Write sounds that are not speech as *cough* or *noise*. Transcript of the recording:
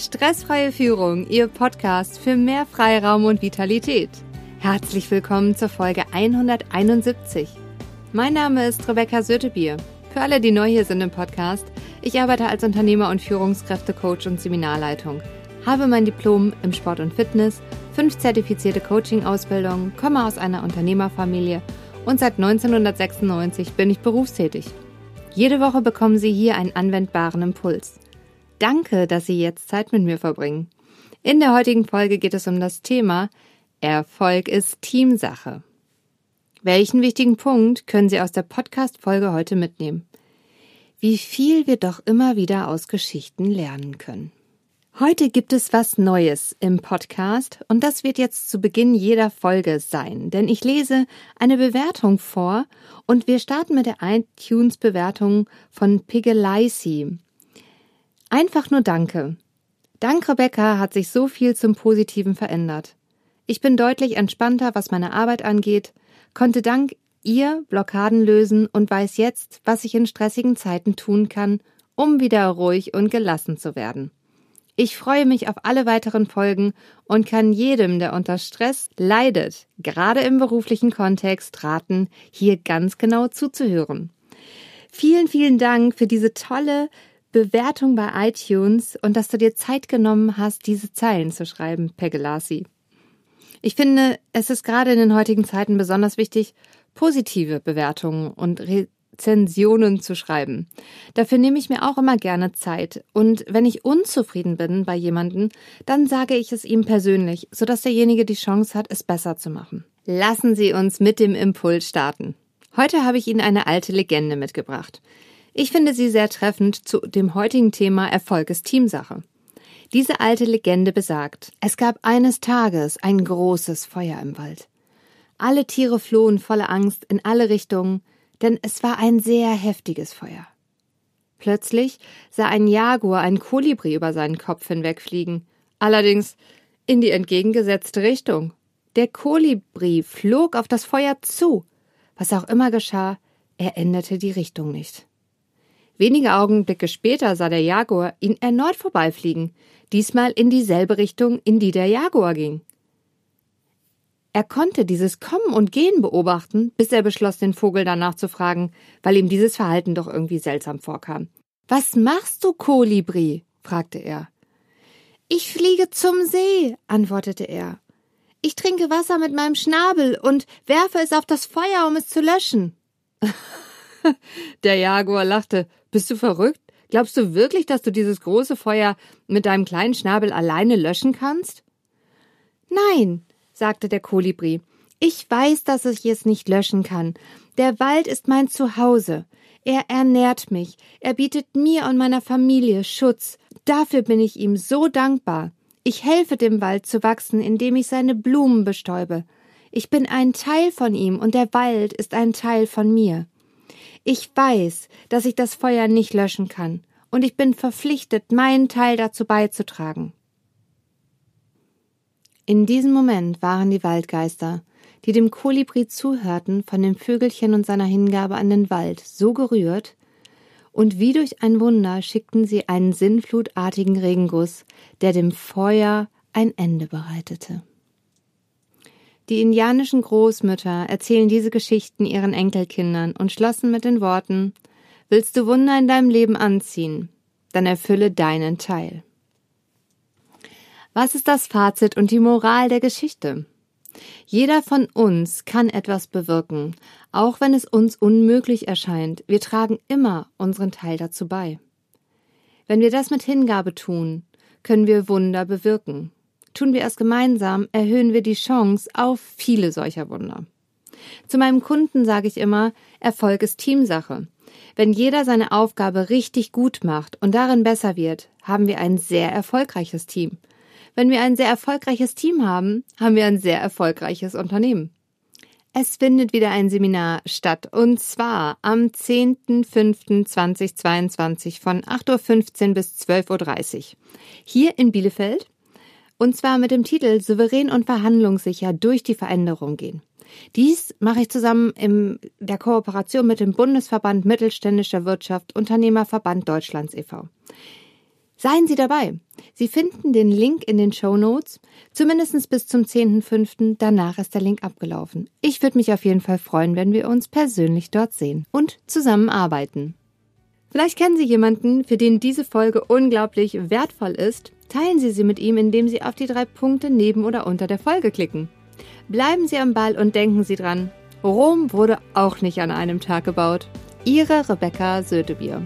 Stressfreie Führung, Ihr Podcast für mehr Freiraum und Vitalität. Herzlich willkommen zur Folge 171. Mein Name ist Rebecca Sötebier. Für alle, die neu hier sind im Podcast, ich arbeite als Unternehmer und Führungskräftecoach und Seminarleitung, habe mein Diplom im Sport und Fitness, fünf zertifizierte Coaching-Ausbildungen, komme aus einer Unternehmerfamilie und seit 1996 bin ich berufstätig. Jede Woche bekommen Sie hier einen anwendbaren Impuls. Danke, dass Sie jetzt Zeit mit mir verbringen. In der heutigen Folge geht es um das Thema Erfolg ist Teamsache. Welchen wichtigen Punkt können Sie aus der Podcast-Folge heute mitnehmen? Wie viel wir doch immer wieder aus Geschichten lernen können. Heute gibt es was Neues im Podcast und das wird jetzt zu Beginn jeder Folge sein, denn ich lese eine Bewertung vor und wir starten mit der iTunes-Bewertung von Pigelaisi. Einfach nur Danke. Dank Rebecca hat sich so viel zum Positiven verändert. Ich bin deutlich entspannter, was meine Arbeit angeht, konnte dank ihr Blockaden lösen und weiß jetzt, was ich in stressigen Zeiten tun kann, um wieder ruhig und gelassen zu werden. Ich freue mich auf alle weiteren Folgen und kann jedem, der unter Stress leidet, gerade im beruflichen Kontext raten, hier ganz genau zuzuhören. Vielen, vielen Dank für diese tolle Bewertung bei iTunes und dass du dir Zeit genommen hast, diese Zeilen zu schreiben, Pegelasi. Ich finde, es ist gerade in den heutigen Zeiten besonders wichtig, positive Bewertungen und Rezensionen zu schreiben. Dafür nehme ich mir auch immer gerne Zeit. Und wenn ich unzufrieden bin bei jemandem, dann sage ich es ihm persönlich, sodass derjenige die Chance hat, es besser zu machen. Lassen Sie uns mit dem Impuls starten. Heute habe ich Ihnen eine alte Legende mitgebracht. Ich finde sie sehr treffend zu dem heutigen Thema Erfolg ist Teamsache. Diese alte Legende besagt, es gab eines Tages ein großes Feuer im Wald. Alle Tiere flohen voller Angst in alle Richtungen, denn es war ein sehr heftiges Feuer. Plötzlich sah ein Jaguar ein Kolibri über seinen Kopf hinwegfliegen, allerdings in die entgegengesetzte Richtung. Der Kolibri flog auf das Feuer zu. Was auch immer geschah, er änderte die Richtung nicht. Wenige Augenblicke später sah der Jaguar ihn erneut vorbeifliegen, diesmal in dieselbe Richtung, in die der Jaguar ging. Er konnte dieses Kommen und Gehen beobachten, bis er beschloss, den Vogel danach zu fragen, weil ihm dieses Verhalten doch irgendwie seltsam vorkam. Was machst du, Kolibri? fragte er. Ich fliege zum See, antwortete er. Ich trinke Wasser mit meinem Schnabel und werfe es auf das Feuer, um es zu löschen. *laughs* *laughs* Der Jaguar lachte. Bist du verrückt? Glaubst du wirklich, dass du dieses große Feuer mit deinem kleinen Schnabel alleine löschen kannst? Nein, sagte der Kolibri. Ich weiß, dass ich es nicht löschen kann. Der Wald ist mein Zuhause. Er ernährt mich. Er bietet mir und meiner Familie Schutz. Dafür bin ich ihm so dankbar. Ich helfe dem Wald zu wachsen, indem ich seine Blumen bestäube. Ich bin ein Teil von ihm und der Wald ist ein Teil von mir. Ich weiß, dass ich das Feuer nicht löschen kann, und ich bin verpflichtet, meinen Teil dazu beizutragen. In diesem Moment waren die Waldgeister, die dem Kolibri zuhörten, von dem Vögelchen und seiner Hingabe an den Wald so gerührt, und wie durch ein Wunder schickten sie einen sinnflutartigen Regenguss, der dem Feuer ein Ende bereitete. Die indianischen Großmütter erzählen diese Geschichten ihren Enkelkindern und schlossen mit den Worten Willst du Wunder in deinem Leben anziehen, dann erfülle deinen Teil. Was ist das Fazit und die Moral der Geschichte? Jeder von uns kann etwas bewirken, auch wenn es uns unmöglich erscheint. Wir tragen immer unseren Teil dazu bei. Wenn wir das mit Hingabe tun, können wir Wunder bewirken. Tun wir es gemeinsam, erhöhen wir die Chance auf viele solcher Wunder. Zu meinem Kunden sage ich immer, Erfolg ist Teamsache. Wenn jeder seine Aufgabe richtig gut macht und darin besser wird, haben wir ein sehr erfolgreiches Team. Wenn wir ein sehr erfolgreiches Team haben, haben wir ein sehr erfolgreiches Unternehmen. Es findet wieder ein Seminar statt und zwar am 10.05.2022 von 8.15 Uhr bis 12.30 Uhr. Hier in Bielefeld und zwar mit dem Titel Souverän und verhandlungssicher durch die Veränderung gehen. Dies mache ich zusammen in der Kooperation mit dem Bundesverband Mittelständischer Wirtschaft Unternehmerverband Deutschlands e.V. Seien Sie dabei. Sie finden den Link in den Show Notes, zumindest bis zum 10.05. Danach ist der Link abgelaufen. Ich würde mich auf jeden Fall freuen, wenn wir uns persönlich dort sehen und zusammenarbeiten. Vielleicht kennen Sie jemanden, für den diese Folge unglaublich wertvoll ist. Teilen Sie sie mit ihm, indem Sie auf die drei Punkte neben oder unter der Folge klicken. Bleiben Sie am Ball und denken Sie dran, Rom wurde auch nicht an einem Tag gebaut. Ihre Rebecca Sötebier.